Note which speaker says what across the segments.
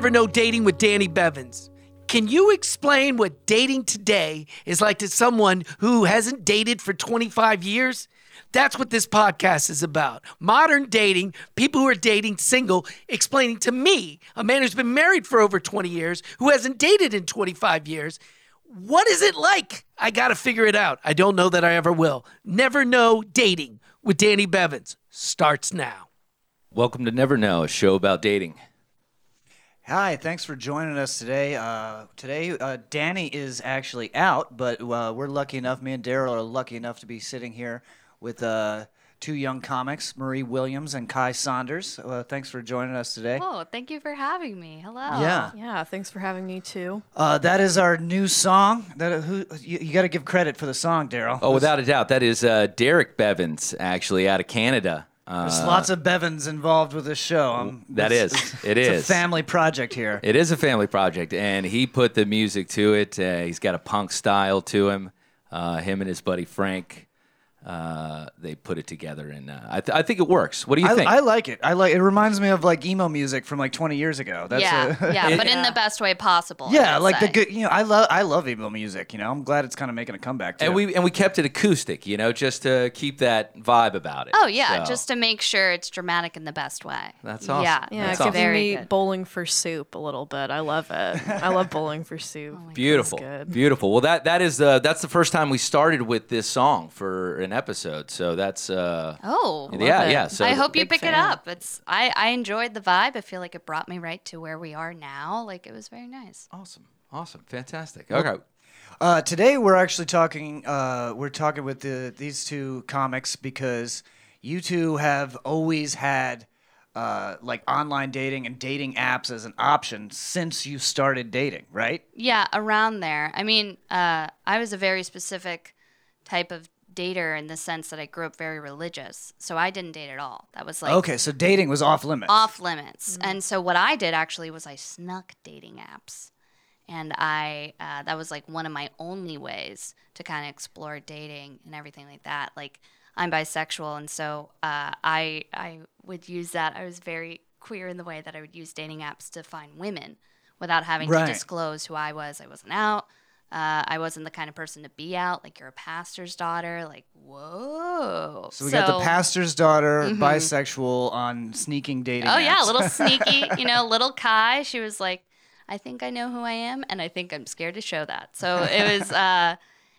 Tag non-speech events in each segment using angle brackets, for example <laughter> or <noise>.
Speaker 1: Never Know Dating with Danny Bevins. Can you explain what dating today is like to someone who hasn't dated for 25 years? That's what this podcast is about. Modern dating, people who are dating single, explaining to me, a man who's been married for over 20 years, who hasn't dated in 25 years, what is it like? I got to figure it out. I don't know that I ever will. Never Know Dating with Danny Bevins starts now.
Speaker 2: Welcome to Never Know, a show about dating.
Speaker 3: Hi, thanks for joining us today. Uh, today, uh, Danny is actually out, but uh, we're lucky enough, me and Darrell are lucky enough to be sitting here with uh, two young comics, Marie Williams and Kye Saunders. Uh, thanks for joining us today.
Speaker 4: Oh, thank you for having me. Hello.
Speaker 3: Yeah.
Speaker 5: Yeah, thanks for having me too.
Speaker 3: Uh, that is our new song. That who you, you got to give credit for the song, Darrell.
Speaker 2: Oh, without a doubt, that is uh, Derek Bevins, actually out of Canada. Uh,
Speaker 3: There's lots of Bevins involved with this show. Um,
Speaker 2: that is. It
Speaker 3: it's
Speaker 2: is.
Speaker 3: a family project here.
Speaker 2: It is a family project, and he put the music to it. Uh, he's got a punk style to him. Uh, him and his buddy Frank, uh, they put it together, and uh, I, th- I think it works. What do you
Speaker 3: I,
Speaker 2: think?
Speaker 3: I like it. I like. It reminds me of like emo music from like 20 years ago. That's
Speaker 4: yeah,
Speaker 3: a-
Speaker 4: yeah, <laughs> but in the best way possible.
Speaker 3: Yeah,
Speaker 4: would
Speaker 3: like the good. You know, I love I love emo music. You know, I'm glad it's kind of making a comeback. Too.
Speaker 2: and we and we kept it acoustic, you know, just to keep that vibe about it.
Speaker 4: Oh yeah,
Speaker 2: So,
Speaker 4: just to make sure it's dramatic in the best way.
Speaker 2: That's awesome.
Speaker 4: Yeah,
Speaker 5: Yeah,
Speaker 2: That's
Speaker 5: it
Speaker 2: awesome.
Speaker 5: gives
Speaker 4: very
Speaker 5: me
Speaker 4: good.
Speaker 5: bowling for soup a little bit. I love it. I love bowling for soup. <laughs>
Speaker 2: Beautiful,
Speaker 5: good.
Speaker 2: beautiful. Well, that that is uh, that's the first time we started with this song for an episode, so that's uh,
Speaker 4: Oh,
Speaker 2: yeah,
Speaker 5: it.
Speaker 2: yeah. So
Speaker 4: I hope you
Speaker 5: big
Speaker 4: pick it up. It's I I enjoyed the vibe. I feel like it brought me right to where we are now. Like it was very nice.
Speaker 2: awesome, awesome, fantastic. Okay,
Speaker 3: uh, today we're actually talking. Uh, we're talking with the, these two comics because you two have always had uh, like online dating and dating apps as an option since you started dating, right?
Speaker 4: Yeah, around there. I mean, uh, I was a very specific type of dater in the sense that I grew up very religious, so I didn't date at all. That was like
Speaker 3: okay, so dating was off limits.
Speaker 4: off limits. And so what I did actually was I snuck dating apps. And I, uh, that was like one of my only ways to kind of explore dating and everything like that. Like I'm bisexual, and so uh, I, I would use that. I was very queer in the way that I would use dating apps to find women without having
Speaker 3: Right.
Speaker 4: to disclose who I was. I wasn't out. Uh, I wasn't the kind of person to be out. Like you're a pastor's daughter. Like whoa.
Speaker 3: so we got the pastor's daughter, bisexual, on sneaking dating.
Speaker 4: Mm-hmm. Oh yeah,
Speaker 3: apps.
Speaker 4: a little <laughs> sneaky, you know, little Kye. She was like, I think I know who I am, and I think I'm scared to show that. So it was, <laughs> uh,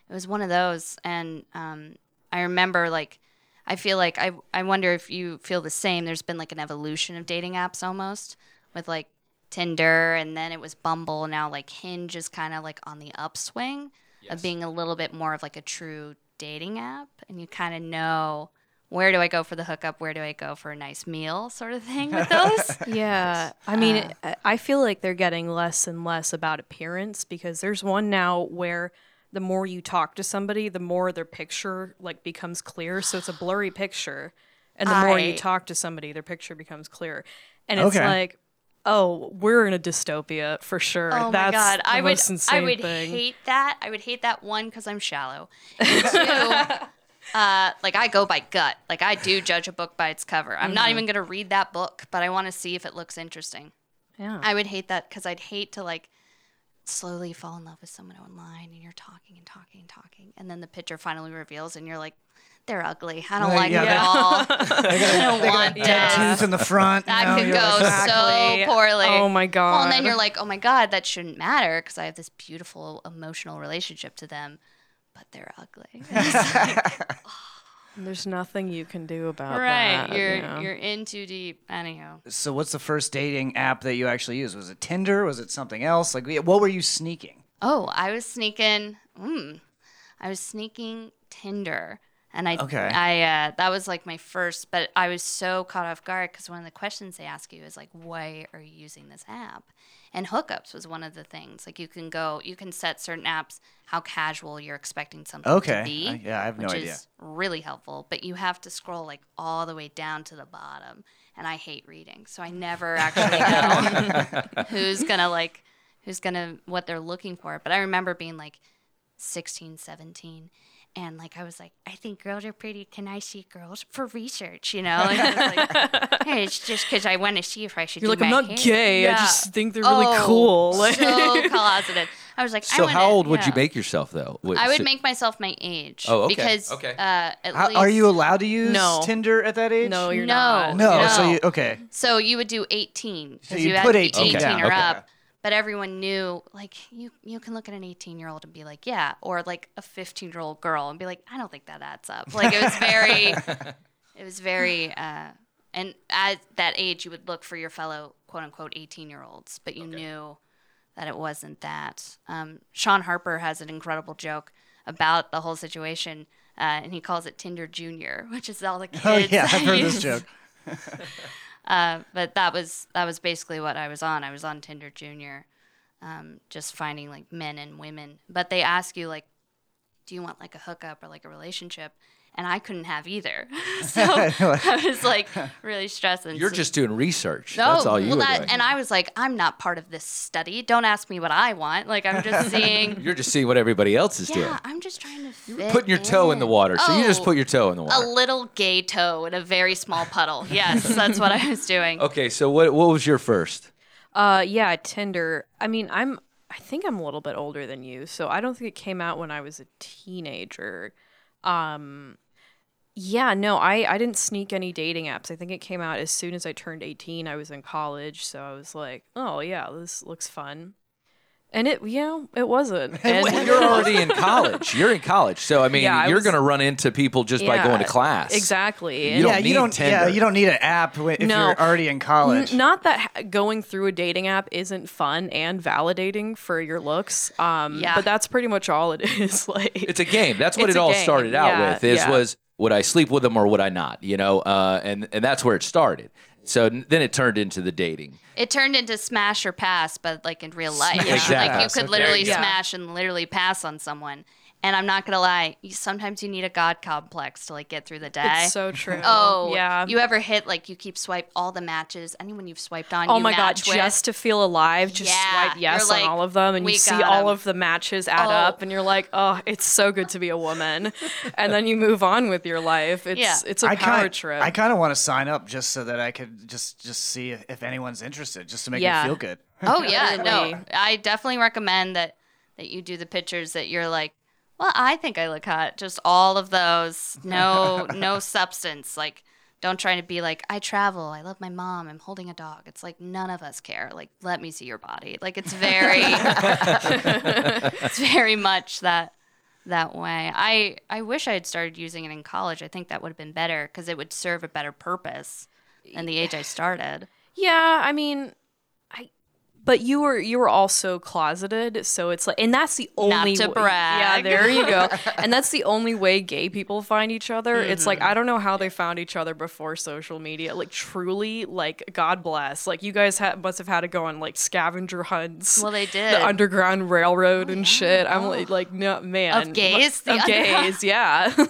Speaker 4: it was one of those, and um, I remember like, I feel like I, I wonder if you feel the same. There's been like an evolution of dating apps almost with like Tinder, and then it was Bumble. Now like Hinge is kind of like on the upswing of being a little bit more of like a true dating app, and you kind of know. Where do I go for the hookup? Where do I go for a nice meal, sort of thing with those? <laughs>
Speaker 5: Yeah, I mean,
Speaker 4: Uh.
Speaker 5: I- I feel like they're getting less and less about appearance because there's one now where the more you talk to somebody, the more their picture like becomes clear. So it's a blurry picture, and the more you talk to somebody, their picture becomes clear. And it's
Speaker 3: Okay.
Speaker 5: like, oh, we're in a dystopia for sure.
Speaker 4: Oh
Speaker 5: That's
Speaker 4: my god, I would I would
Speaker 5: thing.
Speaker 4: hate that. I would hate that one because I'm shallow. <laughs> And two, uh, like I go by gut. Like I do judge a book by its cover. I'm
Speaker 5: Mm-hmm.
Speaker 4: not even gonna read that book, but I want to see if it looks interesting.
Speaker 5: yeah.
Speaker 4: I would hate that because I'd hate to like slowly fall in love with someone online and you're talking and talking and talking, and then the picture finally reveals and you're like, they're ugly. I don't
Speaker 3: Right,
Speaker 4: like
Speaker 3: yeah,
Speaker 4: them
Speaker 3: they-
Speaker 4: at all. <laughs> <laughs> I don't want
Speaker 3: Dead
Speaker 4: that.
Speaker 3: tooth in the front. you
Speaker 4: That
Speaker 3: know,
Speaker 4: could go
Speaker 3: like,
Speaker 5: Exactly.
Speaker 4: so poorly.
Speaker 5: Oh my god.
Speaker 4: Well, and then you're like, oh my God, that shouldn't matter because I have this beautiful emotional relationship to them, but they're ugly. <laughs>
Speaker 5: There's nothing you can do about
Speaker 4: right.
Speaker 5: that.
Speaker 4: You're
Speaker 5: yeah.
Speaker 4: you're in too deep. Anyhow.
Speaker 3: So what's the first dating app that you actually used? Was it Tinder? Was it something else? Like, what were you sneaking?
Speaker 4: Oh, I was sneaking. Mm, I was sneaking Tinder, and I,
Speaker 3: Okay.
Speaker 4: I, uh, that was like my first. But I was so caught off guard because one of the questions they ask you is like, "Why are you using this app?" And hookups was one of the things. Like you can go, you can set certain apps how casual you're expecting something
Speaker 3: Okay.
Speaker 4: to be.
Speaker 3: Uh, yeah, I have no
Speaker 4: which
Speaker 3: idea.
Speaker 4: is really helpful. But you have to scroll like all the way down to the bottom, and I hate reading, so I never <laughs> actually know <laughs> who's gonna like who's gonna what they're looking for. But I remember being like 16, 17. And like I was like, I think girls are pretty. Can I see girls for research? You know, like, I was like, <laughs> hey, it's just because I want to see if I should.
Speaker 5: You're
Speaker 4: do
Speaker 5: like, I'm not
Speaker 4: hair."
Speaker 5: gay. I just think they're really
Speaker 4: Oh,
Speaker 5: cool. Like,
Speaker 4: so <laughs> closeted. I was like, I
Speaker 2: So
Speaker 4: wanna-
Speaker 2: how old would you
Speaker 4: yeah.
Speaker 2: make yourself though? Would-
Speaker 4: I would
Speaker 2: so-
Speaker 4: make myself my age.
Speaker 2: Oh, okay,
Speaker 4: Because
Speaker 2: okay.
Speaker 4: Uh, at
Speaker 3: How,
Speaker 4: least,
Speaker 3: are you allowed to use
Speaker 5: No.
Speaker 3: Tinder at that age?
Speaker 5: no, you're
Speaker 4: No.
Speaker 5: not.
Speaker 3: No.
Speaker 4: No.
Speaker 3: So you okay?
Speaker 4: So you would do 18
Speaker 3: So
Speaker 4: because
Speaker 3: you'd
Speaker 4: you
Speaker 3: put
Speaker 4: to be
Speaker 3: 18
Speaker 4: 18
Speaker 2: down,
Speaker 4: or
Speaker 2: okay.
Speaker 4: up. But everyone knew, like you, you can look at an 18 year old and be like, yeah, or like a 15 year old girl and be like, I don't think that adds up. Like it was very, <laughs> it was very, uh, and at that age, you would look for your fellow quote unquote 18 year olds, but you knew that it wasn't that. Um, Sean Harper has an incredible joke about the whole situation. Uh, and he calls it Tinder Junior, <laughs> which is all the kids.
Speaker 3: Oh yeah, I've heard this joke. <laughs>
Speaker 4: uh, but that was that was basically what I was on. I was on Tinder Junior, um, just finding like men and women. But they ask you like, do you want like a hookup or like a relationship? And I couldn't have either. <laughs> so <laughs> I was like really stressing.
Speaker 2: You're
Speaker 4: So-
Speaker 2: just doing research.
Speaker 4: no,
Speaker 2: That's all you
Speaker 4: well,
Speaker 2: were
Speaker 4: that,
Speaker 2: doing.
Speaker 4: and I was like, I'm not part of this study. Don't ask me what I want. Like I'm just seeing. <laughs>
Speaker 2: You're just seeing what everybody else is doing.
Speaker 4: yeah, I'm just trying to fit
Speaker 2: Putting your toe in the water. So you just
Speaker 4: Oh,
Speaker 2: put your toe in the water.
Speaker 4: a little gay toe in a very small puddle. Yes, that's what I was doing.
Speaker 2: Okay, so what what was your first?
Speaker 5: Uh, yeah, Tinder. I mean, I'm. I think I'm a little bit older than you, so I don't think it came out when I was a teenager. Um, yeah, no, I I didn't sneak any dating apps. I think it came out as soon as I turned 18. I was in college, so I was like, oh yeah, this looks fun. And it, you know, it wasn't. <laughs> And
Speaker 2: Well, you're already <laughs> in college. You're in college, so I mean,
Speaker 5: Yeah, I
Speaker 2: you're going to run into people just by going to class.
Speaker 5: Exactly.
Speaker 2: You
Speaker 5: And-
Speaker 2: don't
Speaker 3: yeah,
Speaker 2: need
Speaker 3: you don't. Yeah, you don't need an app if
Speaker 5: No.
Speaker 3: you're already in college.
Speaker 5: N- not that going through a dating app isn't fun and validating for your looks. Um,
Speaker 4: Yeah.
Speaker 5: but that's pretty much all it <laughs> is. like,
Speaker 2: It's a game. That's what it all
Speaker 5: game,
Speaker 2: started out
Speaker 5: yeah,
Speaker 2: with. Is
Speaker 5: yeah.
Speaker 2: was would I sleep with them or would I not? You know, uh, and and that's where it started. So then it turned into the dating.
Speaker 4: It turned into smash or pass, but like in real life.
Speaker 3: Smash <laughs>
Speaker 2: or
Speaker 4: Like you
Speaker 3: pass,
Speaker 4: could
Speaker 3: okay.
Speaker 4: literally
Speaker 5: Yeah.
Speaker 4: smash and literally pass on someone. And I'm not gonna lie, you, sometimes you need a god complex to like get through the day.
Speaker 5: it's so true. <laughs>
Speaker 4: oh
Speaker 5: yeah.
Speaker 4: You ever hit like you keep swipe all the matches? Anyone you've swiped on?
Speaker 5: Oh
Speaker 4: you
Speaker 5: my god!
Speaker 4: with?
Speaker 5: Just to feel alive, just
Speaker 4: Yeah,
Speaker 5: swipe yes
Speaker 4: like,
Speaker 5: on all of them, and you see
Speaker 4: got
Speaker 5: all
Speaker 4: 'em."
Speaker 5: of the matches add
Speaker 4: Oh.
Speaker 5: up, and you're like, oh, it's so good to be a woman. <laughs> and then you move on with your life. It's
Speaker 4: Yeah.
Speaker 5: it's a
Speaker 3: I
Speaker 5: power
Speaker 3: kind
Speaker 5: trip.
Speaker 3: I kind of want to sign up just so that I could just just see if, if anyone's interested, just to make
Speaker 5: Yeah.
Speaker 3: me feel good.
Speaker 4: Oh yeah,
Speaker 5: Literally.
Speaker 4: no. I definitely recommend that that you do the pictures that you're like, well, I think I look hot. Just all of those, no, <laughs> no substance. Like, don't try to be like, I travel, I love my mom, I'm holding a dog. It's like none of us care. Like, let me see your body. Like, it's very, <laughs> <laughs> it's very much that that way. I I wish I had started using it in college. I think that would have been better because it would serve a better purpose than the age I started.
Speaker 5: Yeah, I mean. But you were you were also closeted, so it's like, and that's the only
Speaker 4: to
Speaker 5: wa-
Speaker 4: brag.
Speaker 5: Yeah, there you go. <laughs> and that's the only way gay people find each other. It's like I don't know how they found each other before social media. Like truly, like God bless. Like you guys ha- must have had to go on like scavenger hunts.
Speaker 4: Well, they did.
Speaker 5: the Underground Railroad and shit. I'm like, like no man
Speaker 4: Of gays? The
Speaker 5: of
Speaker 4: Underground- <laughs>
Speaker 5: gays, yeah. <laughs>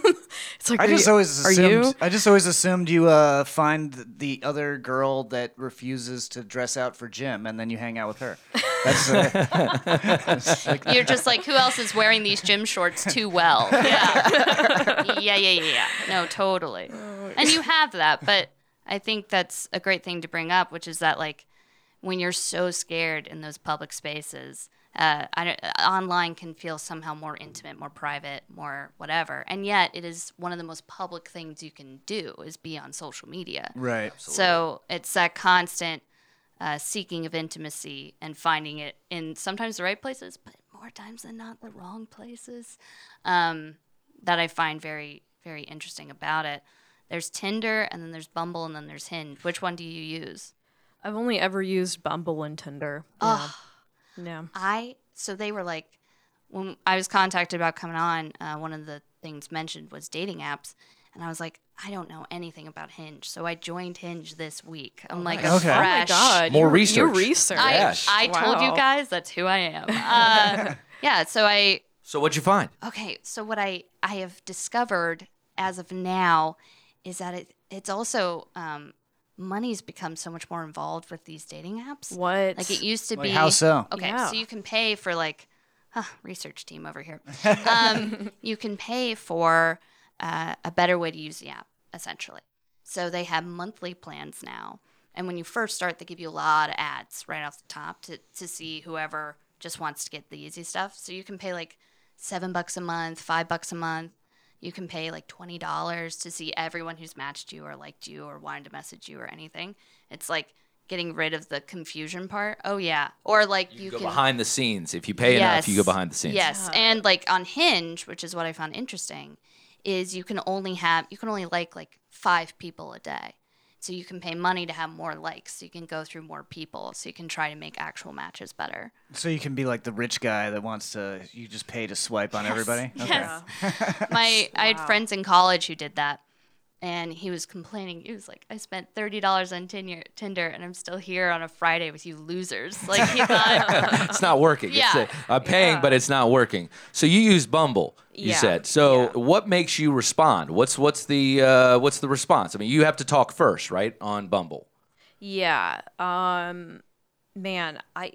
Speaker 5: it's like
Speaker 3: I just
Speaker 5: you-
Speaker 3: always
Speaker 5: are
Speaker 3: assumed.
Speaker 5: you?
Speaker 3: I just always assumed you uh, find the other girl that refuses to dress out for gym, and then you hang out with her. <laughs> That's uh, <laughs>
Speaker 4: You're just like, who else is wearing these gym shorts too well? <laughs> Yeah. yeah, yeah, yeah, yeah. No, totally. And you have that, but I think that's a great thing to bring up, which is that like when you're so scared in those public spaces, uh, I don't, online can feel somehow more intimate, more private, more whatever. And yet, it is one of the most public things you can do is be on social media.
Speaker 3: right.
Speaker 4: So it's that constant uh, seeking of intimacy and finding it in sometimes the right places, but more times than not the wrong places. Um, that I find very, very interesting about it. There's Tinder, and then there's Bumble, and then there's Hinge. Which one do you use?
Speaker 5: I've only ever used Bumble and Tinder. Yeah. yeah.
Speaker 4: I so they were like when I was contacted about coming on. Uh, one of the things mentioned was dating apps, and I was like, I don't know anything about Hinge, so I joined Hinge this week. I'm like a
Speaker 3: Okay. Oh my
Speaker 5: Oh my god.
Speaker 2: More
Speaker 5: you,
Speaker 2: research.
Speaker 5: You research.
Speaker 4: I,
Speaker 2: Yes.
Speaker 4: I told you guys that's who I am. <laughs> Uh, yeah, so I
Speaker 2: So what'd you find?
Speaker 4: okay. So what I I have discovered as of now is that it it's also um, money's become so much more involved with these dating apps.
Speaker 5: What?
Speaker 4: Like it used to
Speaker 3: Like,
Speaker 4: be.
Speaker 3: how so?
Speaker 4: Okay,
Speaker 5: Yeah.
Speaker 4: so you can pay for like, huh, research team over here. <laughs> Um, you can pay for uh, a better way to use the app, essentially. so they have monthly plans now. And when you first start, they give you a lot of ads right off the top to, to see whoever just wants to get the easy stuff. So you can pay like seven bucks a month, five bucks a month. You can pay like twenty dollars to see everyone who's matched you or liked you or wanted to message you or anything. It's like getting rid of the confusion part. Oh yeah, or like you,
Speaker 2: You go
Speaker 4: can
Speaker 2: behind the scenes. If you pay enough, you go behind the scenes.
Speaker 4: Yes, and like on Hinge, which is what I found interesting, is you can only have you can only like like five people a day. So you can pay money to have more likes. So you can go through more people. So you can try to make actual matches better.
Speaker 3: So you can be like the rich guy that wants to. You just pay to swipe on everybody.
Speaker 4: Yes. My I had friends in college who did that. And he was complaining. He was like, "I spent thirty dollars on Tinder, Tinder, and I'm still here on a Friday with you losers." Like he thought, <laughs>
Speaker 2: it's not working. It's
Speaker 4: Yeah.
Speaker 2: a- I'm paying, but it's not working. So you use Bumble. You
Speaker 5: Yeah.
Speaker 2: said. So
Speaker 5: Yeah.
Speaker 2: what makes you respond? What's what's the uh, what's the response? I mean, you have to talk first, right, on Bumble.
Speaker 5: Yeah. Um man, I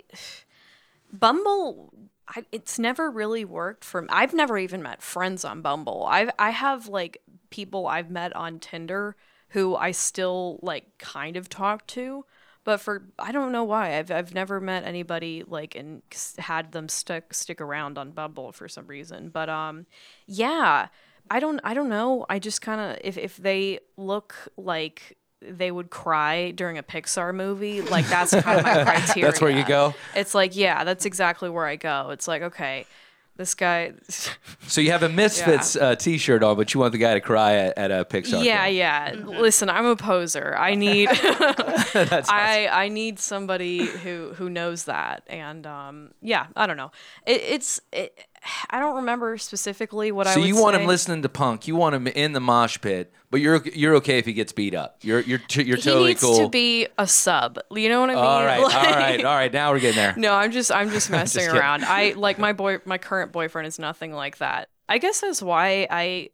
Speaker 5: Bumble I, it's never really worked for me. I've never even met friends on Bumble. I I have like people I've met on Tinder who I still like kind of talk to, but for I don't know why. I've I've never met anybody like and had them stick stick around on Bumble for some reason. But um yeah, I don't I don't know. I just kind of if if they look like they would cry during a Pixar movie, like that's kind of my criteria. <laughs>
Speaker 2: That's where you go.
Speaker 5: It's like, yeah, that's exactly where I go. It's like, okay, this guy <laughs>
Speaker 2: So you have a Misfits uh, T-shirt on, but you want the guy to cry at, at a Pixar.
Speaker 5: Yeah,
Speaker 2: film.
Speaker 5: yeah. Listen, I'm a poser. I need <laughs> <laughs> I I need somebody who who knows that. And um yeah, I don't know. It, it's it, <sighs> I don't remember specifically what I
Speaker 2: So you want
Speaker 5: say.
Speaker 2: him listening to punk. You want him in the mosh pit, but you're you're okay if he gets beat up. You're you're t- you're totally He
Speaker 5: needs
Speaker 2: cool.
Speaker 5: to be a sub. You know what I mean?
Speaker 2: all right, all
Speaker 5: Like-
Speaker 2: right, all right. Now we're getting there. <laughs>
Speaker 5: No, I'm just <laughs> I'm just messing
Speaker 2: kidding.
Speaker 5: around. I like my boy my current boyfriend is nothing like that. I guess that's why I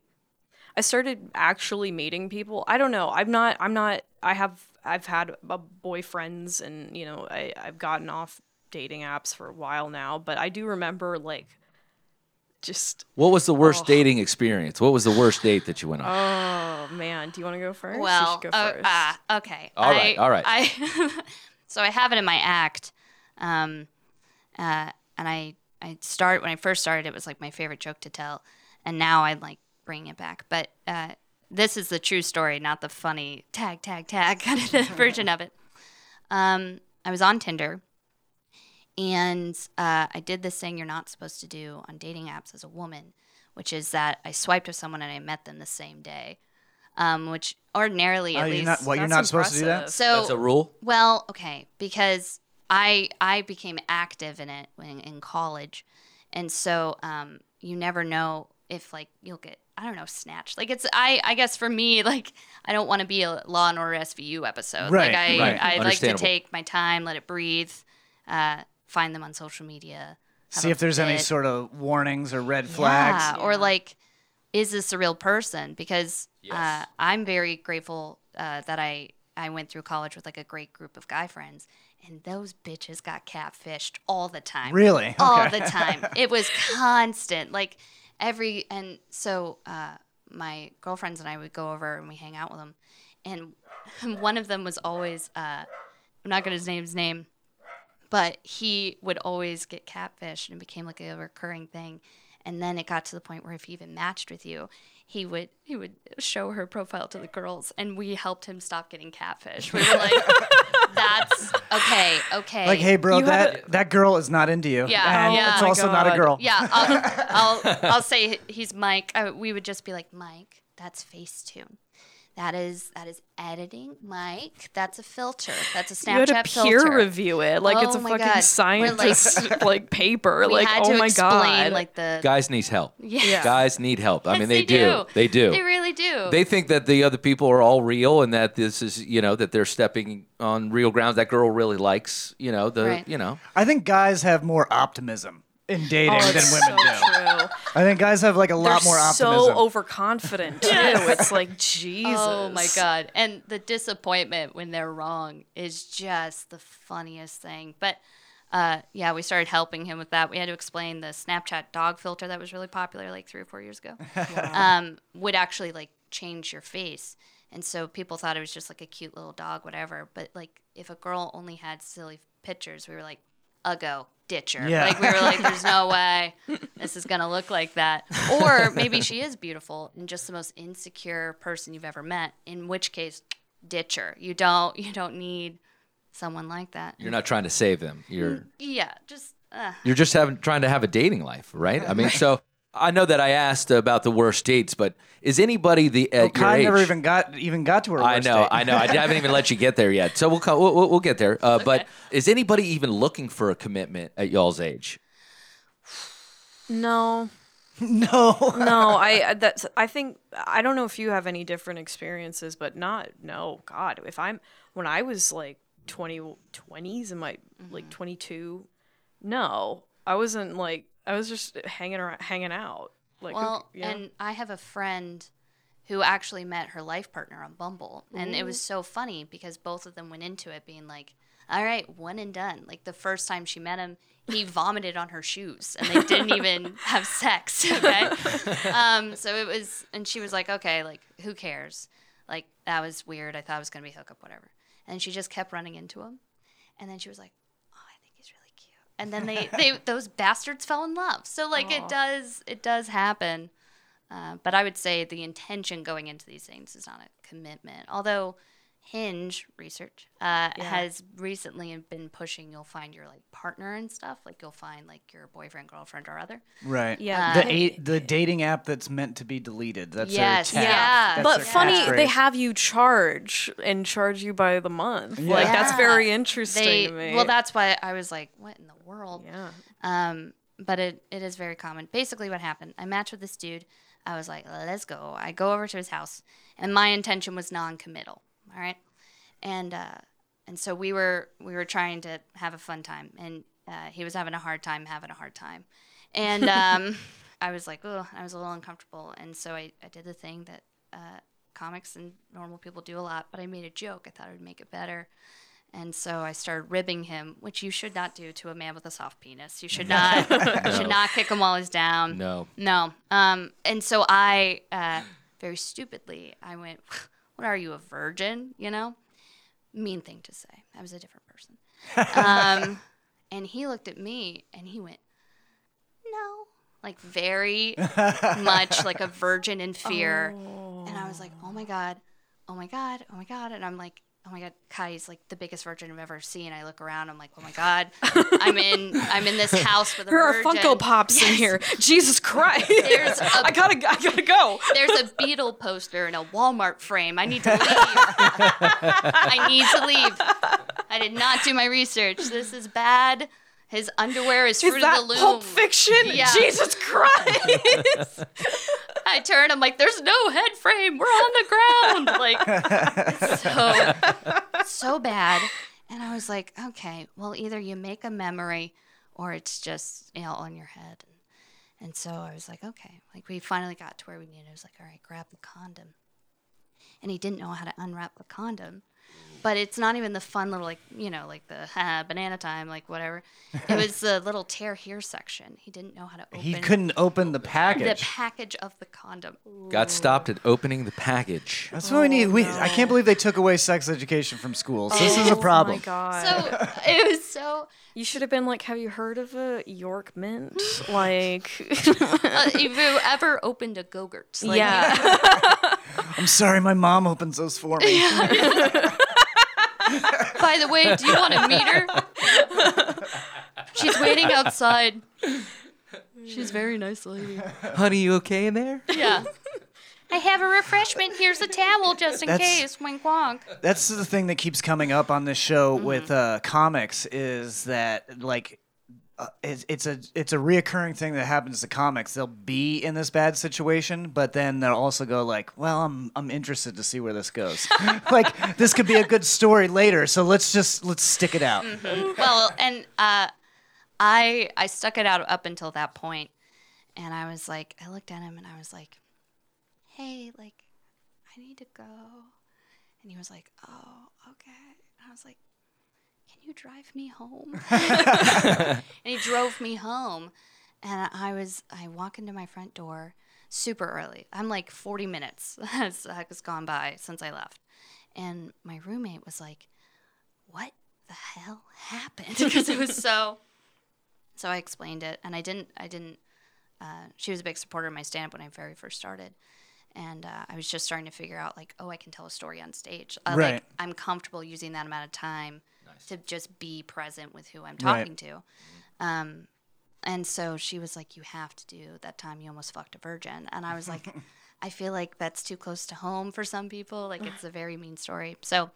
Speaker 5: I started actually meeting people. I don't know. I'm not I'm not I have I've had uh, boyfriends and you know, I I've gotten off dating apps for a while now, but I do remember like just
Speaker 2: What was the
Speaker 5: Oh.
Speaker 2: worst dating experience? What was the worst date that you went on?
Speaker 5: oh man, do you want to go first? You
Speaker 4: Well,
Speaker 5: should go
Speaker 4: uh,
Speaker 5: first.
Speaker 4: ah, okay.
Speaker 2: All right,
Speaker 4: I-
Speaker 2: all right.
Speaker 4: I, <laughs> so I have it in my act, um, uh, and I I start when I first started. It was like my favorite joke to tell, and now I like bring it back. But uh, this is the true story, not the funny tag tag tag <laughs> kind of <laughs> version of it. Um, I was on Tinder, and uh, I did this thing you're not supposed to do on dating apps as a woman, which is that I swiped with someone and I met them the same day. Um, which ordinarily,
Speaker 3: Oh,
Speaker 4: at
Speaker 3: you're
Speaker 4: least,
Speaker 3: not, well, you're
Speaker 5: That's
Speaker 3: not supposed to do that.
Speaker 4: so
Speaker 2: That's a rule.
Speaker 4: well, okay, because I I became active in it when in college, and so um, you never know if like you'll get I don't know snatched. Like it's I I guess for me <laughs> like I don't want to be a Law and Order SVU episode.
Speaker 3: Right,
Speaker 4: like I
Speaker 2: right.
Speaker 4: I like to take my time, let it breathe, uh, find them on social media.
Speaker 3: See if there's any sort of warnings or red flags.
Speaker 4: Yeah, or like, is this a real person? Because uh, I'm very grateful uh, that I I went through college with like a great group of guy friends, and those bitches got catfished all the time.
Speaker 3: Really?
Speaker 4: All
Speaker 3: Okay.
Speaker 4: the time. <laughs> it was constant. Like every and so uh, my girlfriends and I would go over and we hang out with them, and <laughs> one of them was always uh, I'm not gonna name his name but he would always get catfished and it became like a recurring thing and then it got to the point where if he even matched with you he would he would show her profile to the girls and we helped him stop getting catfished we were like <laughs> that's okay okay
Speaker 3: Like, hey, bro,
Speaker 5: You had
Speaker 3: that that girl is not into you.
Speaker 4: Yeah,
Speaker 3: and
Speaker 4: yeah.
Speaker 3: it's
Speaker 4: Oh my
Speaker 3: also not a
Speaker 5: God.
Speaker 3: girl.
Speaker 4: yeah I'll, I'll <laughs> i'll say he's mike uh, we would just be like mike that's facetune that is that is editing mike that's a filter that's a snapchat
Speaker 5: you had to peer
Speaker 4: filter
Speaker 5: review it like it's
Speaker 4: Oh
Speaker 5: a fucking
Speaker 4: God. We're
Speaker 5: scientist <laughs> like, paper.
Speaker 4: we
Speaker 5: like
Speaker 4: had
Speaker 5: oh
Speaker 4: to
Speaker 5: my
Speaker 4: explain
Speaker 5: god,
Speaker 4: like the
Speaker 2: Guys needs help.
Speaker 4: yeah.
Speaker 2: Guys need help. I
Speaker 4: Yes,
Speaker 2: mean, they, do. They do.
Speaker 4: They really do.
Speaker 2: They think that the other people are all real and that this is, you know, that they're stepping on real grounds. That girl really likes, you know, the,
Speaker 4: Right.
Speaker 2: you know.
Speaker 3: I think guys have more optimism in dating
Speaker 5: oh,
Speaker 3: than women
Speaker 5: so
Speaker 3: do.
Speaker 5: true.
Speaker 3: I think guys have like a lot
Speaker 5: They're
Speaker 3: more
Speaker 5: so overconfident too. <laughs> It's like Jesus.
Speaker 4: oh my god! And the disappointment when they're wrong is just the funniest thing. But uh, yeah, we started helping him with that. We had to explain the Snapchat dog filter that was really popular like three or four years ago. <laughs> um, would actually like change your face. And so people thought it was just like a cute little dog, whatever. But like if a girl only had silly pictures, we were like, a Ditcher.
Speaker 3: Yeah.
Speaker 4: Like we were like, there's no <laughs> way this is gonna look like that. Or maybe she is beautiful and just the most insecure person you've ever met. In which case, ditcher. You don't you don't need someone like that.
Speaker 2: You're not trying to save them. You're
Speaker 4: Yeah, just uh,
Speaker 2: you're just having trying to have a dating life, right? I mean, so I know that I asked about the worst dates, but is anybody the at
Speaker 3: Well,
Speaker 2: your
Speaker 3: Kye
Speaker 2: age?
Speaker 3: never even got even got to her.
Speaker 2: I
Speaker 3: worst
Speaker 2: know,
Speaker 3: date. I know.
Speaker 2: I know I haven't even let you get there yet. So we'll co- we'll, we'll- we'll get there. Uh, But <laughs> is anybody even looking for a commitment at y'all's age?
Speaker 5: No, <laughs>
Speaker 3: no.
Speaker 5: no. I I- that's. I think I don't know if you have any different experiences, but not. No, God. If I'm when I was like 20, 20s and my like twenty two, no, I wasn't like I was just hanging around, hanging out. Like, who-
Speaker 4: well,
Speaker 5: yeah.
Speaker 4: and I have a friend who actually met her life partner on Bumble, and it was so funny because both of them went into it being like, "All right, one and done." Like the first time she met him, he <laughs> vomited on her shoes, and they didn't even <laughs> have sex. Okay, um, so it was, and she was like, "Okay, like who cares?" Like that was weird. I thought it was gonna be hookup, whatever. And she just kept running into him, and then she was like, "Oh, I think he's really cute." And then they, <laughs> they those bastards fell in love. So like it does it does happen. Uh, but I would say the intention going into these things is not a commitment. Although Hinge research uh, has recently been pushing, you'll find your like partner and stuff. Like you'll find like your boyfriend, girlfriend, or other.
Speaker 3: Right.
Speaker 5: Yeah.
Speaker 3: The eight, the dating app that's meant to be deleted. That's
Speaker 4: Yes,
Speaker 3: their
Speaker 4: yeah.
Speaker 3: That's
Speaker 5: but
Speaker 3: their
Speaker 5: funny, they have you charge and charge you by the month. Yeah. Like that's very interesting
Speaker 4: They
Speaker 5: to me.
Speaker 4: well, that's why I was like, what in the world?
Speaker 5: yeah.
Speaker 4: Um, but it, it is very common. Basically, what happened? I matched with this dude. I was like, let's go. I go over to his house, and my intention was non-committal. All right, and uh, and so we were we were trying to have a fun time, and uh, he was having a hard time having a hard time, and um, <laughs> I was like, oh, I was a little uncomfortable, and so I, I did the thing that uh, comics and normal people do a lot, but I made a joke. I thought it would make it better. And so I started ribbing him, which you should not do to a man with a soft penis. You should not, <laughs> you should not kick him while he's down.
Speaker 2: No.
Speaker 4: No. Um, and so I, uh, very stupidly, I went, "What are you, a virgin?" You know, mean thing to say. I was a different person. <laughs> Um, and he looked at me and he went, "No," like very much like a <laughs> virgin in fear. And I was like, "Oh my god, oh my god, oh my god!" And I'm like. Oh my God, Kye's like the biggest virgin I've ever seen. I look around, I'm like, oh my God, I'm in, I'm in this house with a
Speaker 5: There are
Speaker 4: virgin.
Speaker 5: Funko Pops in here. Jesus Christ!
Speaker 4: There's a
Speaker 5: I gotta, I gotta go.
Speaker 4: there's a Beatle poster in a Walmart frame. I need to leave. <laughs> I need to leave. I did not do my research. This is bad. His underwear is
Speaker 5: Is
Speaker 4: Fruit
Speaker 5: that
Speaker 4: of the Loom.
Speaker 5: Pulp Fiction?
Speaker 4: Yeah.
Speaker 5: Jesus Christ! <laughs>
Speaker 4: I turn. I'm like, there's no head frame. We're on the ground. <laughs> Like, so so bad. And I was like, okay, well, either you make a memory, or it's just you know on your head. And, and so I was like, okay. Like we finally got to where we needed. I was like, all right, grab the condom. And he didn't know how to unwrap the condom. But it's not even the fun little like you know like the uh, banana time like whatever. It was the <laughs> little tear here section. He didn't know how to open
Speaker 3: He couldn't open the package.
Speaker 4: the
Speaker 3: package.
Speaker 4: package of the condom.
Speaker 2: Got stopped at opening the package.
Speaker 3: That's what we need. We, I can't believe they took away sex education from schools. This is a problem.
Speaker 5: Oh my god.
Speaker 4: So <laughs> it was so.
Speaker 5: you should have been like, have you heard of a York Mint? <laughs> like,
Speaker 4: Uh, if you ever opened a Go-Gurt, like,
Speaker 5: yeah.
Speaker 3: I'm sorry, my mom opens those for me.
Speaker 4: By the way, do you want to meet her? She's waiting outside. She's a very nice lady.
Speaker 2: Honey, you okay in there?
Speaker 4: Yeah. I have a refreshment. Here's a towel just in
Speaker 3: That's-
Speaker 4: case. Wink wonk.
Speaker 3: That's the thing that keeps coming up on this show with uh, comics is that like uh, it's, it's a it's a reoccurring thing that happens to comics. They'll be in this bad situation, but then they'll also go like, "Well, I'm I'm interested to see where this goes. <laughs> <laughs> like this could be a good story later, so let's just let's stick it out."
Speaker 4: Well, and uh, I I stuck it out up until that point, and I was like, I looked at him and I was like, Hey, like, I need to go, and he was like, Oh, okay. And I was like, Can you drive me home? <laughs> and he drove me home, and I was I walk into my front door. super early. I'm like 40 minutes <laughs> has, has gone by since I left. And my roommate was like, What the hell happened? <laughs> Because it was so. So I explained it, and I didn't. I didn't. Uh, she was a big supporter of my stand up when I very first started, and uh, I was just starting to figure out like, oh, I can tell a story on stage. Uh,
Speaker 3: Right.
Speaker 4: Like I'm comfortable using that amount of time to just be present with who I'm
Speaker 3: Right.
Speaker 4: talking to. Um, and so she was like, "You have to do that time you almost fucked a virgin," and I was like, <laughs> "I feel like that's too close to home for some people. Like it's a very mean story." So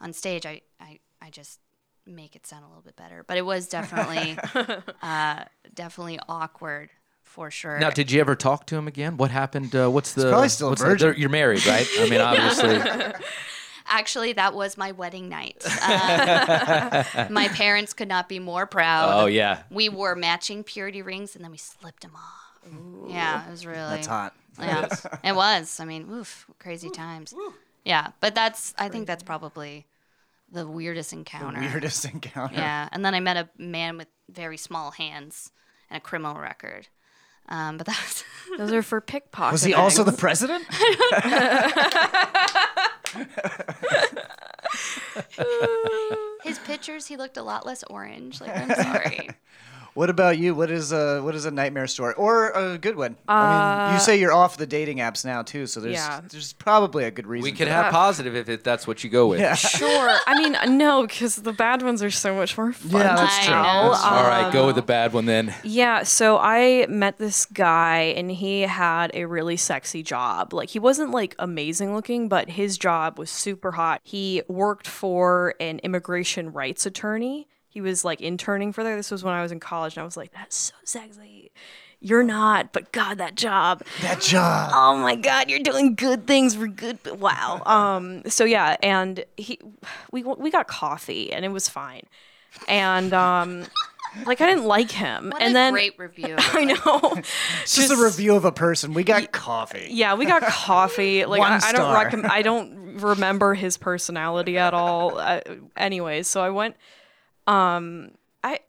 Speaker 4: on stage, I I, I just make it sound a little bit better, but it was definitely <laughs> uh, definitely awkward for sure.
Speaker 2: Now, did you ever talk to him again? What happened? Uh, what's the?
Speaker 3: probably still
Speaker 2: what's the-
Speaker 3: virgin.
Speaker 2: they're- you're married, right? I mean, obviously. <laughs>
Speaker 4: Actually, that was my wedding night. <laughs> Uh, my parents could not be more proud.
Speaker 2: Oh yeah.
Speaker 4: We wore matching purity rings, and then we slipped them off. Yeah, it was really
Speaker 3: That's hot.
Speaker 4: Yeah, <laughs> it was. I mean, oof, crazy times. Yeah, but that's. I think that's probably the weirdest encounter.
Speaker 3: Weirdest <laughs> encounter.
Speaker 4: Yeah, and then I met a man with very small hands and a criminal record. Um, but that's
Speaker 5: Those are for pickpocketing.
Speaker 3: Was he also the president? <laughs> <laughs> <laughs>
Speaker 4: his pictures. He looked a lot less orange. Like I'm sorry.
Speaker 3: What about you? What is a what is a nightmare story or a good one? I mean, uh, you say you're off the dating apps now too, so there's
Speaker 5: Yeah.
Speaker 3: there's probably a good reason.
Speaker 2: We
Speaker 3: for
Speaker 2: could
Speaker 3: that.
Speaker 2: have positive if it, that's what you go with.
Speaker 3: Yeah.
Speaker 5: Sure. I mean, no, because the bad ones are so much more fun.
Speaker 3: Yeah, that's true. That's true.
Speaker 2: All right, go with um, the bad one then.
Speaker 5: Yeah, so I met this guy and he had a really sexy job. Like he wasn't like amazing looking, but his job was super hot. He worked for an immigration rights attorney. He was like interning for there. This was when I was in college and I was like, that's so sexy. You're not, but God, that job.
Speaker 3: that job.
Speaker 5: Oh my God, you're doing good things for good. Wow. <laughs> Um. So yeah, and he, we we got coffee and it was fine, and um, like I didn't like him,
Speaker 4: What
Speaker 5: and
Speaker 4: a
Speaker 5: then
Speaker 4: great review. <laughs>
Speaker 5: I know.
Speaker 3: It's just, a review of a person. We got coffee.
Speaker 5: Yeah, we got coffee. <laughs> Like
Speaker 3: One
Speaker 5: I, I don't recommend. I don't remember his personality at all. Uh, anyways, so I went. Um, I,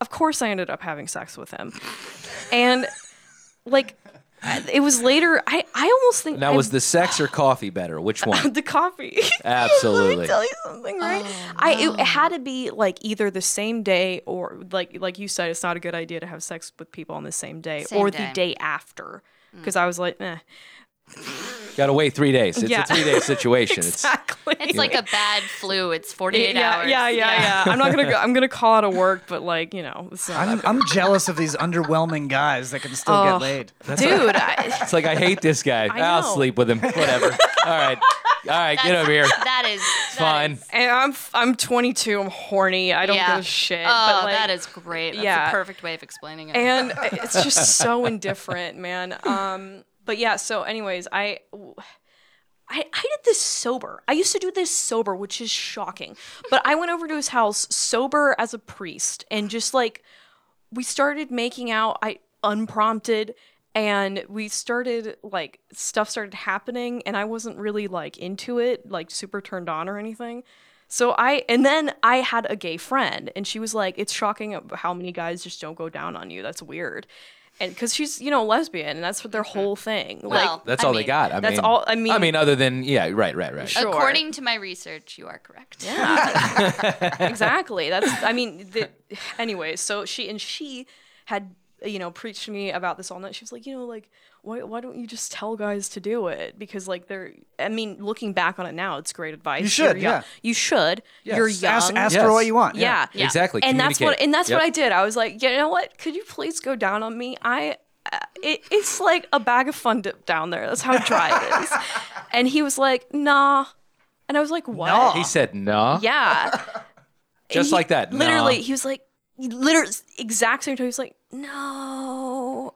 Speaker 5: of course, I ended up having sex with him, and like, it was later. I I almost think
Speaker 2: Now,
Speaker 5: I-
Speaker 2: was the sex or coffee better? Which <sighs> one?
Speaker 5: the coffee. <laughs>
Speaker 2: Absolutely.
Speaker 5: Let me tell you something, right? I it had to be like either the same day or like like you said, it's not a good idea to have sex with people on the same day
Speaker 4: Same
Speaker 5: or
Speaker 4: day.
Speaker 5: the day after. Because I was like, eh.
Speaker 2: Got to wait three days. It's
Speaker 5: Yeah.
Speaker 2: a three-day situation. <laughs>
Speaker 5: exactly.
Speaker 4: It's like a bad flu. It's 48
Speaker 5: yeah,
Speaker 4: hours.
Speaker 5: yeah, yeah, yeah, I'm not gonna go. I'm gonna call out of work, but like you know,
Speaker 3: I'm, I'm jealous of these underwhelming guys that can still
Speaker 5: Oh.
Speaker 3: get laid.
Speaker 5: dude. I, <laughs>
Speaker 2: It's like I hate this guy.
Speaker 5: I
Speaker 2: I'll sleep with him. Whatever. <laughs> All right. All right. Get over here.
Speaker 4: That is that
Speaker 2: Fine.
Speaker 4: is-
Speaker 5: and I'm I'm 22. I'm horny. I don't
Speaker 4: yeah.
Speaker 5: give a shit.
Speaker 4: Oh,
Speaker 5: but like,
Speaker 4: that is great. That's
Speaker 5: yeah.
Speaker 4: a perfect way of explaining it.
Speaker 5: and it's just so indifferent, man. Um, but yeah. So, anyways, I. I, I did this sober. I used to do this sober, which is shocking. But I went over to his house sober as a priest and just like we started making out I unprompted and we started like stuff started happening and I wasn't really like into it, like super turned on or anything. So I and then I had a gay friend and she was like, "It's shocking how many guys just don't go down on you. That's weird." And because she's you know lesbian and that's their mm-hmm. whole thing.
Speaker 4: Well,
Speaker 2: That's
Speaker 4: I
Speaker 2: all
Speaker 4: mean,
Speaker 2: they got. I
Speaker 5: That's
Speaker 2: mean,
Speaker 5: all- I mean-
Speaker 2: I mean, other than yeah, right, right, right.
Speaker 5: Sure.
Speaker 4: According to my research, you are correct.
Speaker 5: Yeah. <laughs> exactly. <laughs> That's I mean, the, anyway, so she and she had you know preached to me about this all night. She was like, you know, like why why don't you just tell guys to do it? Because like they're I mean, looking back on it now, it's great advice.
Speaker 3: You should,
Speaker 5: You're
Speaker 3: yeah.
Speaker 5: You should. You're young.
Speaker 3: Ask, ask
Speaker 2: Yes.
Speaker 3: for what you want.
Speaker 5: yeah.
Speaker 4: Yeah.
Speaker 2: Exactly.
Speaker 5: And that's what and that's what I did. I was like, you know what? Could you please go down on me? I uh, it, it's like a bag of fun dip down there. That's how dry it <laughs> is. And he was like, nah. And I was like, what?
Speaker 2: He said nah.
Speaker 5: Yeah. <laughs>
Speaker 2: Just
Speaker 5: he-
Speaker 2: like that. nah.
Speaker 5: Literally, he was like, literally, exact same time. He was like, no.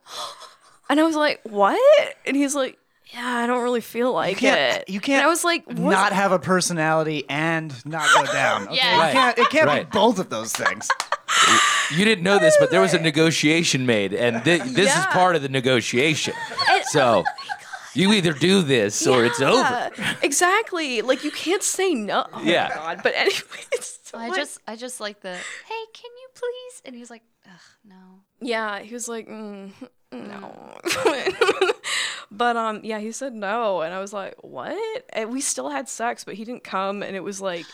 Speaker 5: And I was like, what? And he's like, yeah, I don't really feel like
Speaker 3: can't-
Speaker 5: it.
Speaker 3: you can't
Speaker 5: And I was like, what?
Speaker 3: Not have a personality and not go <laughs> down. Okay?
Speaker 4: Yeah.
Speaker 2: Right.
Speaker 3: can't, it can't
Speaker 2: Right.
Speaker 3: be both of those things.
Speaker 2: You didn't know this, but there was a negotiation made, and thi- <laughs> this is part of the negotiation.
Speaker 5: And-
Speaker 2: So you either do this or it's over.
Speaker 5: Yeah, Exactly. Like you can't say no. Oh
Speaker 2: Yeah.
Speaker 5: My God. But anyway, <laughs> it's so
Speaker 4: I
Speaker 5: like-
Speaker 4: just I just like the hey, can you please? And he was like, ugh, no.
Speaker 5: yeah. He was like, mm, no. <laughs> But um, yeah, he said no, and I was like, "What?" And we still had sex, but he didn't come, and it was like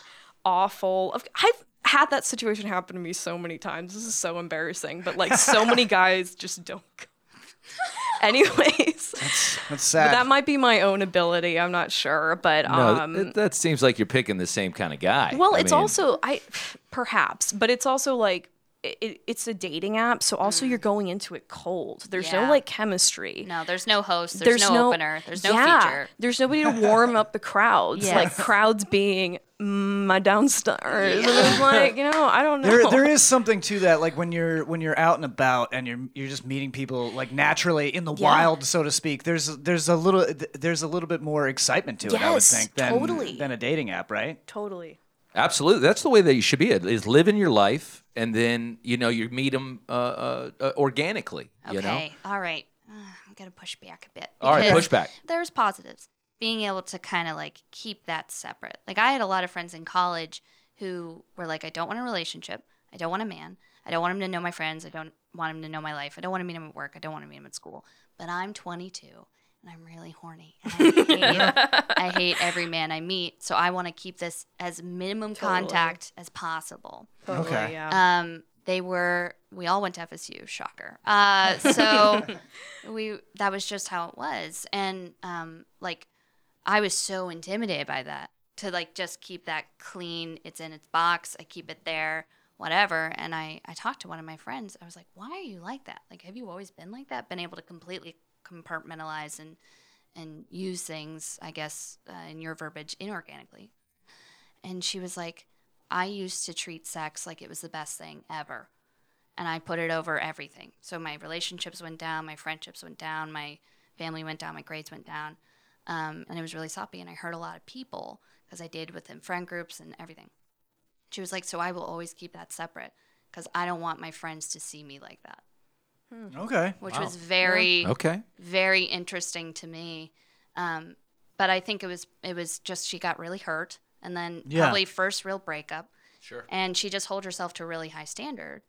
Speaker 5: awful. I've had that situation happen to me so many times. This is so embarrassing, but like so many <laughs> guys just don't. Come. Anyways,
Speaker 3: That's
Speaker 5: but
Speaker 3: sad.
Speaker 5: that might be my own ability. I'm not sure, but
Speaker 2: No,
Speaker 5: um,
Speaker 2: that, that seems like you're picking the same kind of guy.
Speaker 5: well,
Speaker 2: I
Speaker 5: it's
Speaker 2: mean,
Speaker 5: also I perhaps, but it's also like it, it's a dating app, so also you're going into it cold. There's no like chemistry.
Speaker 4: No, there's no host. There's, no, opener. There's no
Speaker 5: yeah,
Speaker 4: feature.
Speaker 5: There's nobody to <laughs> warm up the crowds. Like crowds being mm, my downstairs. And it's <laughs> like, you know, I don't know.
Speaker 3: there, there is something to that. Like when you're when you're out and about and you're you're just meeting people like naturally in the
Speaker 5: Yeah.
Speaker 3: wild, so to speak. There's there's a little there's a little bit more excitement to it. I would
Speaker 5: Yes,
Speaker 3: think than
Speaker 5: totally.
Speaker 3: than a dating app, right?
Speaker 5: totally.
Speaker 2: Absolutely, that's the way that you should be. Is living your life, and then you know you meet them uh, uh, uh, organically. You know,
Speaker 4: Okay. All right. Uh, I'm gonna push back a bit.
Speaker 2: All right, push back.
Speaker 4: There's positives. Being able to kind of like keep that separate. Like I had a lot of friends in college who were like, I don't want a relationship. I don't want a man. I don't want him to know my friends. I don't want him to know my life. I don't want to meet him at work. I don't want to meet him at school. But I'm 22 and I'm really horny. I <laughs> hate, I hate every man I meet. So I want to keep this as minimum
Speaker 5: Totally.
Speaker 4: contact as possible
Speaker 5: Totally,
Speaker 3: Okay.
Speaker 5: Yeah.
Speaker 4: um, they were we all went to FSU, shocker. Uh, so <laughs> we that was just how it was, and um, like I was so intimidated by that to like just keep that clean. It's in its box. I keep it there, whatever. And I I talked to one of my friends. I was like, why are you like that? Like, have you always been like that? Been able to completely compartmentalize and and use things, I guess, uh, in your verbiage, inorganically. And she was like, I used to treat sex like it was the best thing ever. And I put it over everything. So my relationships went down, my friendships went down, my family went down, my grades went down. Um, and it was really soppy. And I hurt a lot of people because I did within friend groups and everything. She was like, So I will always keep that separate because I don't want my friends to see me like that,
Speaker 3: Okay.
Speaker 4: which was very
Speaker 2: okay.
Speaker 4: very interesting to me. Um, but I think it was it was just she got really hurt, and then
Speaker 3: Yeah.
Speaker 4: probably first real breakup,
Speaker 2: Sure.
Speaker 4: and she just held herself to a really high standard.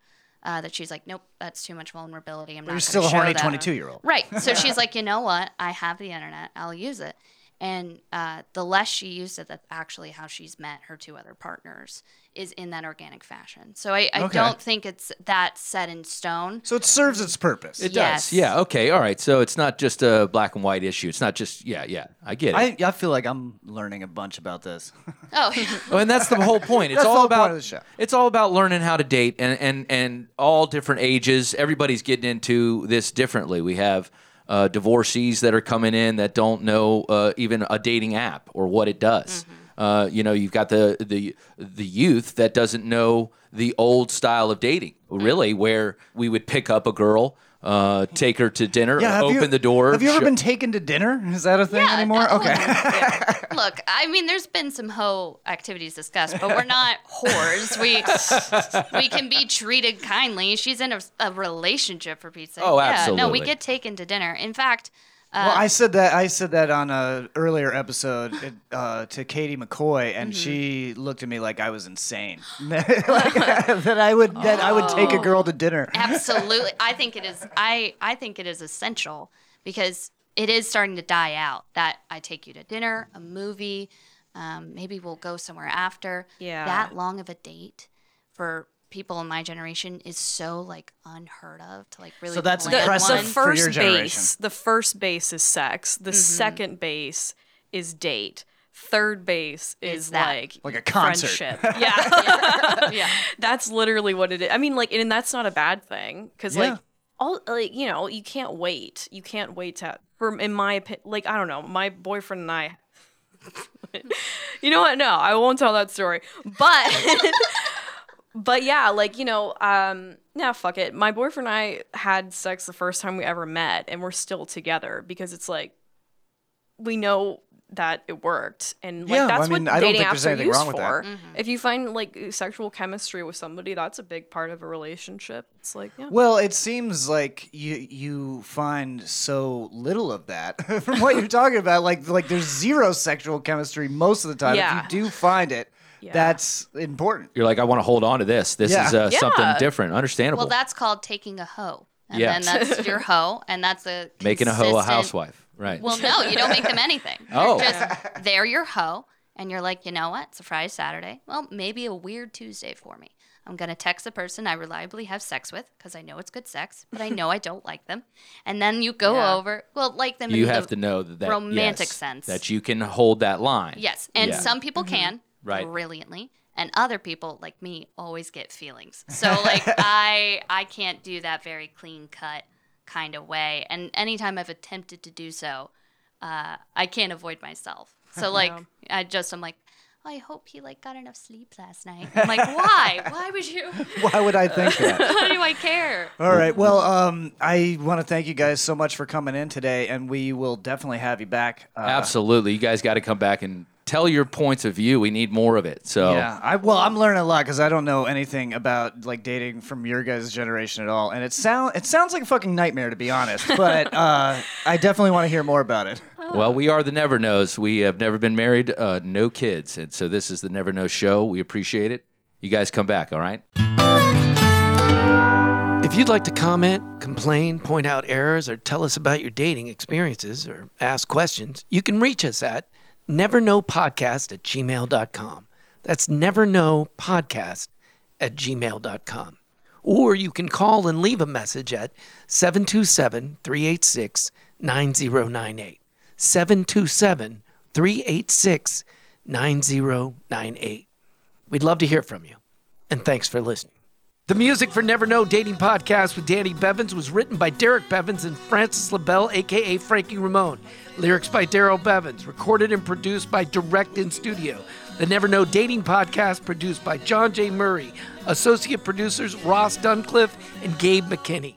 Speaker 4: Uh, that she's like, nope, that's too much vulnerability. I'm not.
Speaker 3: You're still a
Speaker 4: show
Speaker 3: horny 22 year old.
Speaker 4: Right. So <laughs> she's like, you know what? I have the internet. I'll use it. And uh, the less she used it, that's actually how she's met her two other partners is in that organic fashion. So I, I
Speaker 3: Okay.
Speaker 4: don't think it's that set in stone.
Speaker 3: So it serves its purpose.
Speaker 2: It
Speaker 4: Yes.
Speaker 2: does. Yeah. Okay. All right. So it's not just a black and white issue. It's not just yeah. Yeah. I get it.
Speaker 3: I, I feel like I'm learning a bunch about this. <laughs>
Speaker 4: Oh,
Speaker 2: Oh, <laughs> and that's the whole point. It's
Speaker 3: That's the
Speaker 2: all
Speaker 3: whole
Speaker 2: about
Speaker 3: point of the show.
Speaker 2: it's all about learning how to date and and and all different ages. Everybody's getting into this differently. We have uh, divorcees that are coming in that don't know uh, even a dating app or what it does. Uh, you know, you've got the the the youth that doesn't know the old style of dating, really, where we would pick up a girl, uh, take her to dinner,
Speaker 3: Yeah,
Speaker 2: open
Speaker 3: you,
Speaker 2: the door.
Speaker 3: Have you ever
Speaker 2: show-
Speaker 3: been taken to dinner? Is that a thing
Speaker 4: Yeah,
Speaker 3: anymore?
Speaker 4: no.
Speaker 3: Okay. <laughs>
Speaker 4: Look, I mean, there's been some hoe activities discussed, but we're not whores. We we can be treated kindly. She's in a, a relationship for pizza. sake.
Speaker 2: Oh,
Speaker 4: Yeah, no, we get taken to dinner. In fact, uh,
Speaker 3: Well, I said that I said that on a earlier episode uh, to Katie McCoy, and she looked at me like I was insane. like, <laughs> <laughs> that I would that I would take a girl to dinner.
Speaker 4: absolutely, I think it is. I I think it is essential because it is starting to die out. That I take you to dinner, a movie, um, maybe we'll go somewhere after.
Speaker 5: Yeah.
Speaker 4: that long of a date for people in my generation is so like unheard of to like really.
Speaker 3: So that's
Speaker 4: plan
Speaker 5: the,
Speaker 3: impressive
Speaker 5: the
Speaker 4: one.
Speaker 3: for your
Speaker 5: first
Speaker 3: generation.
Speaker 5: base the first base is sex the mm-hmm. second base is date third base is,
Speaker 4: Is that.
Speaker 5: like
Speaker 3: Like a concert.
Speaker 5: friendship. <laughs> yeah
Speaker 4: yeah. <laughs>
Speaker 5: that's literally what it is i mean like and that's not a bad thing because
Speaker 3: Yeah.
Speaker 5: like all like you know you can't wait you can't wait to for in my opinion like i don't know my boyfriend and i <laughs> you know what no i won't tell that story but but yeah like you know um nah fuck it my boyfriend and i had sex the first time we ever met and we're still together because it's like we know that it worked and like
Speaker 3: Yeah,
Speaker 5: that's
Speaker 3: I mean,
Speaker 5: what
Speaker 3: I don't
Speaker 5: dating
Speaker 3: think
Speaker 5: apps
Speaker 3: there's
Speaker 5: are
Speaker 3: anything
Speaker 5: used
Speaker 3: wrong with that.
Speaker 5: for if you find like sexual chemistry with somebody that's a big part of a relationship it's like yeah
Speaker 3: Well, it seems like you you find so little of that <laughs> from what you're talking about. Like like there's zero sexual chemistry most of the time.
Speaker 5: Yeah.
Speaker 3: If you do find it,
Speaker 5: Yeah.
Speaker 3: that's important.
Speaker 2: You're like, I want to hold on to this. This
Speaker 3: Yeah.
Speaker 2: is uh, something different. Understandable.
Speaker 4: Well, that's called taking a hoe. And
Speaker 2: Yeah.
Speaker 4: then that's your <laughs> hoe, and that's a
Speaker 2: Making a hoe a
Speaker 4: consistent-
Speaker 2: housewife. Right.
Speaker 4: Well, no, you don't make them anything. <laughs>
Speaker 2: Oh.
Speaker 4: You're just they're your hoe, and you're like, you know what? It's a Friday, Saturday. Well, maybe a weird Tuesday for me. I'm gonna text the person I reliably have sex with because I know it's good sex, but I know I don't like them. And then you go
Speaker 3: Yeah.
Speaker 4: over. Well, like them.
Speaker 2: you
Speaker 4: in
Speaker 2: have
Speaker 4: the,
Speaker 2: to know that, that
Speaker 4: romantic
Speaker 2: yes,
Speaker 4: sense.
Speaker 2: that you can hold that line.
Speaker 4: Yes, and
Speaker 2: Yeah.
Speaker 4: some people can
Speaker 2: Mm-hmm. Right.
Speaker 4: brilliantly, and other people like me always get feelings. So like <laughs> I I can't do that very clean cut kind of way. And anytime I've attempted to do so, uh, I can't avoid myself. So <laughs> like I just I'm like. I hope he like got enough sleep last night. I'm like, why? <laughs> Why would you?
Speaker 3: Why would I think that?
Speaker 4: Why do I care?
Speaker 3: All right. Well, um, I want to thank you guys so much for coming in today, and we will definitely have you back. Uh,
Speaker 2: Absolutely. You guys got to come back and tell your points of view. We need more of it. So
Speaker 3: Yeah, I well, I'm learning a lot because I don't know anything about like dating from your guys' generation at all, and it sound it sounds like a fucking nightmare to be honest. <laughs> But uh, I definitely want to hear more about it.
Speaker 2: Well, we are the Never Nos. We have never been married, uh, no kids. And so this is the Never No Show. We appreciate it. You guys come back, all right?
Speaker 1: If you'd like to comment, complain, point out errors, or tell us about your dating experiences or ask questions, you can reach us at nevernopodcast at gmail.com. That's nevernopodcast at gmail.com. Or you can call and leave a message at 727 386 9098. 727 386 9098. We'd love to hear from you. And thanks for listening. The music for Never No Dating Podcast with Danny Bevins was written by Derek Bevins and Francis LaBelle, aka Frankie Ramone. Lyrics by Darrell Bevins, recorded and produced by Direct in Studio. The Never No Dating Podcast produced by John J. Murray. Associate producers Ross Duncliffe and Gabe McKinney.